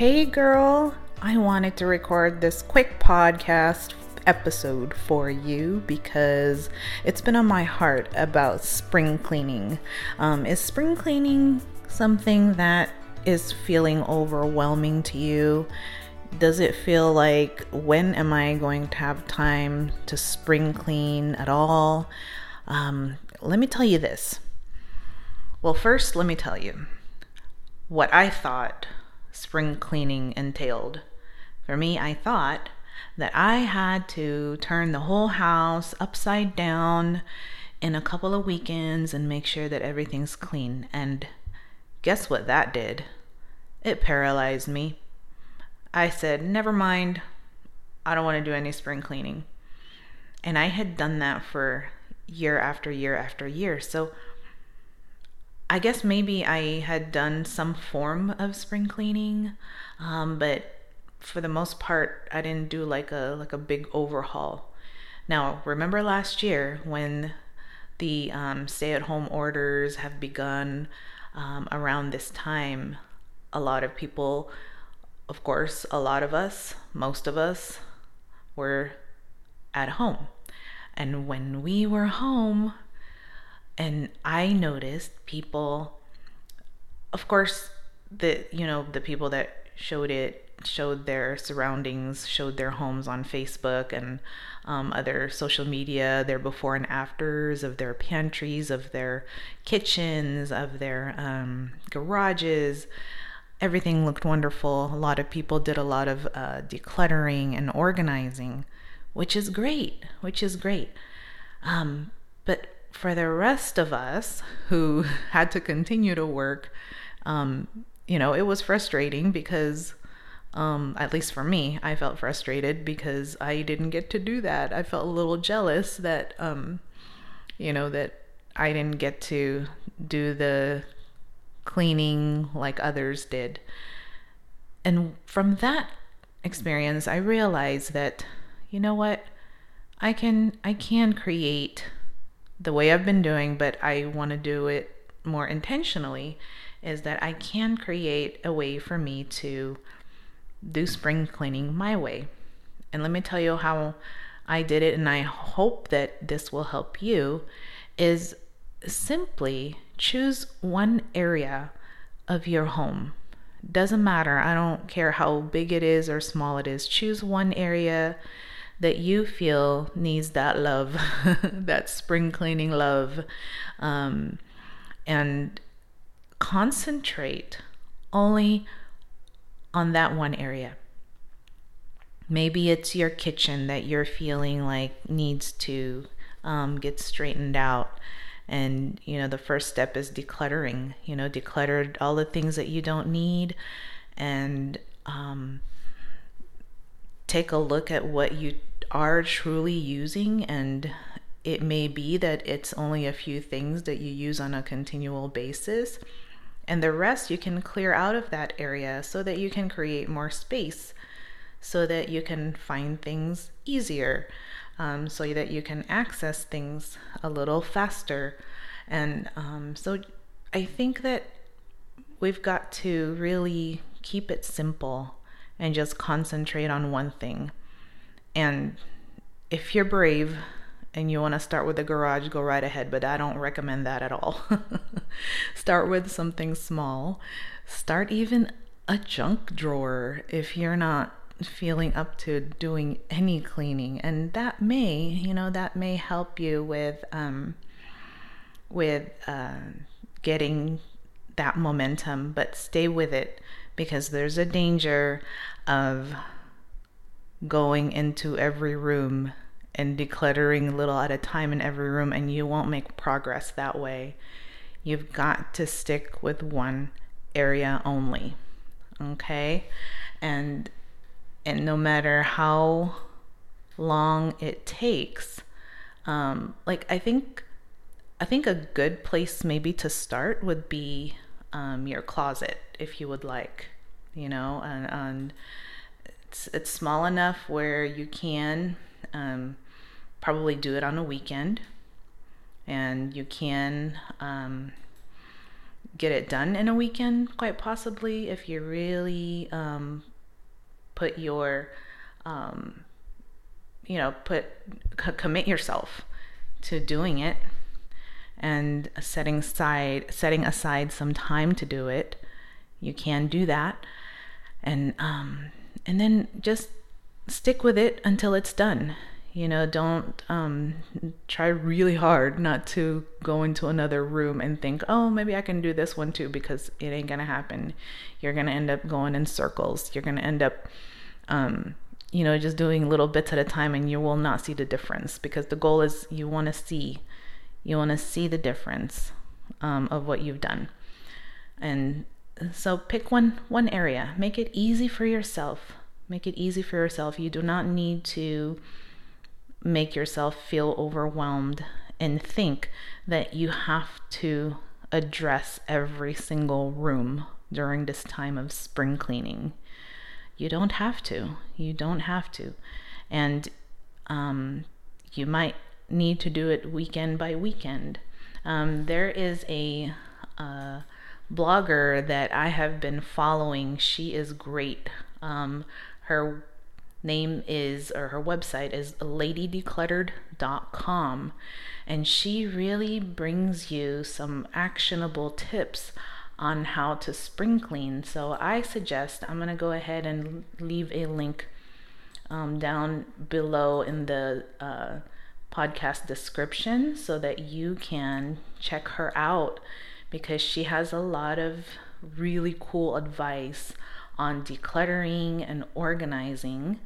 Hey girl, I wanted to record this quick podcast episode for you because it's been on my heart about spring cleaning. Um, is spring cleaning something that is feeling overwhelming to you? Does it feel like when am I going to have time to spring clean at all? Um, let me tell you this. Well, first, let me tell you what I thought spring cleaning entailed. For me, I thought that I had to turn the whole house upside down in a couple of weekends and make sure that everything's clean. And guess what that did? It paralyzed me. I said, never mind, I don't want to do any spring cleaning. And I had done that for year after year after year. So I guess maybe I had done some form of spring cleaning, um, but for the most part, I didn't do like a like a big overhaul. Now, remember last year when the um, stay-at-home orders have begun um, around this time? A lot of people, of course, a lot of us, most of us, were at home, and when we were home, and I noticed people, of course, the you know the people that showed it showed their surroundings, showed their homes on Facebook and um, other social media, their before and afters of their pantries, of their kitchens, of their um, garages. Everything looked wonderful. A lot of people did a lot of uh, decluttering and organizing, which is great, which is great. Um, but for the rest of us who had to continue to work, um, you know, it was frustrating because um, at least for me, I felt frustrated because I didn't get to do that. I felt a little jealous that, um, you know, that I didn't get to do the cleaning like others did. And from that experience, I realized that, you know what, I can I can create the way I've been doing, but I want to do it more intentionally. Is that I can create a way for me to do spring cleaning my way. And let me tell you how I did it, and I hope that this will help you. Is simply choose one area of your home. Doesn't matter. I don't care how big it is or small it is. Choose one area that you feel needs that love, that spring cleaning love, um, and concentrate only on that one area. Maybe it's your kitchen that you're feeling like needs to um, get straightened out. And, you know, the first step is decluttering, you know, declutter all the things that you don't need and um, take a look at what you are truly using. And it may be that it's only a few things that you use on a continual basis and the rest you can clear out of that area so that you can create more space, so that you can find things easier, um, so that you can access things a little faster. And um, so I think that we've got to really keep it simple and just concentrate on one thing. And if you're brave, and you want to start with the garage, go right ahead, but I don't recommend that at all. start with something small. Start even a junk drawer if you're not feeling up to doing any cleaning and that may you know that may help you with um with uh, getting that momentum but stay with it because there's a danger of going into every room and decluttering a little at a time in every room, and you won't make progress that way. You've got to stick with one area only. Okay? And and no matter how long it takes, um, like I think I think a good place maybe to start would be um, your closet, if you would like, you know, and, and it's it's small enough where you can um, probably do it on a weekend, and you can um, get it done in a weekend, quite possibly, if you really um, put your, um, you know, put c- commit yourself to doing it and setting aside setting aside some time to do it. You can do that, and um, and then just stick with it until it's done. You know, don't um, try really hard not to go into another room and think, oh, maybe I can do this one too, because it ain't gonna happen. You're gonna end up going in circles. You're gonna end up, um, you know, just doing little bits at a time, and you will not see the difference because the goal is you want to see, you want to see the difference um, of what you've done, and so pick one one area. Make it easy for yourself. Make it easy for yourself. You do not need to make yourself feel overwhelmed and think that you have to address every single room during this time of spring cleaning. You don't have to. You don't have to. And um, you might need to do it weekend by weekend. Um, there is a uh, blogger that I have been following. She is great. Um, her name is, or her website is ladydecluttered.com. And she really brings you some actionable tips on how to spring clean. So I suggest I'm going to go ahead and leave a link um, down below in the uh, podcast description so that you can check her out because she has a lot of really cool advice on decluttering and organizing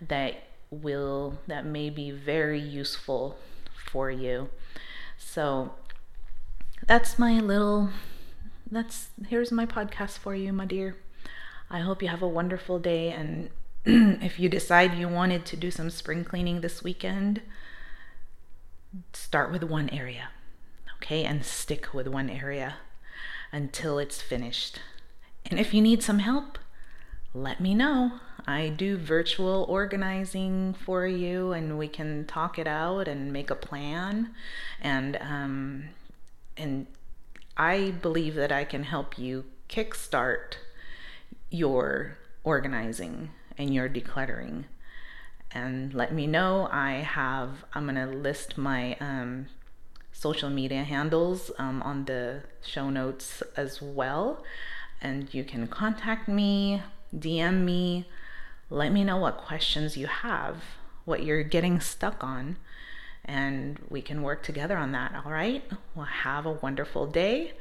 that will that may be very useful for you. So that's my little that's here's my podcast for you, my dear. I hope you have a wonderful day and if you decide you wanted to do some spring cleaning this weekend, start with one area. Okay? And stick with one area until it's finished. And if you need some help, let me know. I do virtual organizing for you, and we can talk it out and make a plan. And um, and I believe that I can help you kickstart your organizing and your decluttering. And let me know. I have. I'm gonna list my um, social media handles um, on the show notes as well. And you can contact me DM me. Let me know what questions you have, what you're getting stuck on, and we can work together on that. All right? Well, have a wonderful day,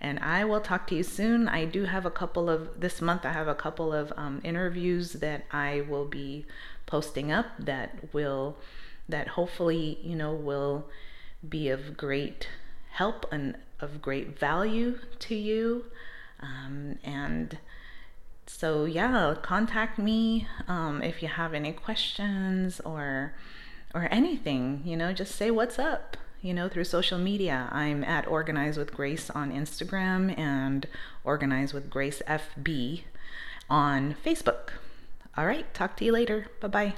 and I will talk to you soon. I do have a couple of this month, I have a couple of um, interviews that I will be posting up that will, that hopefully, you know, will be of great help and of great value to you. Um, and so yeah contact me um, if you have any questions or or anything you know just say what's up you know through social media. I'm at organize with grace on instagram and organize with grace fb on facebook. All right talk to you later. Bye bye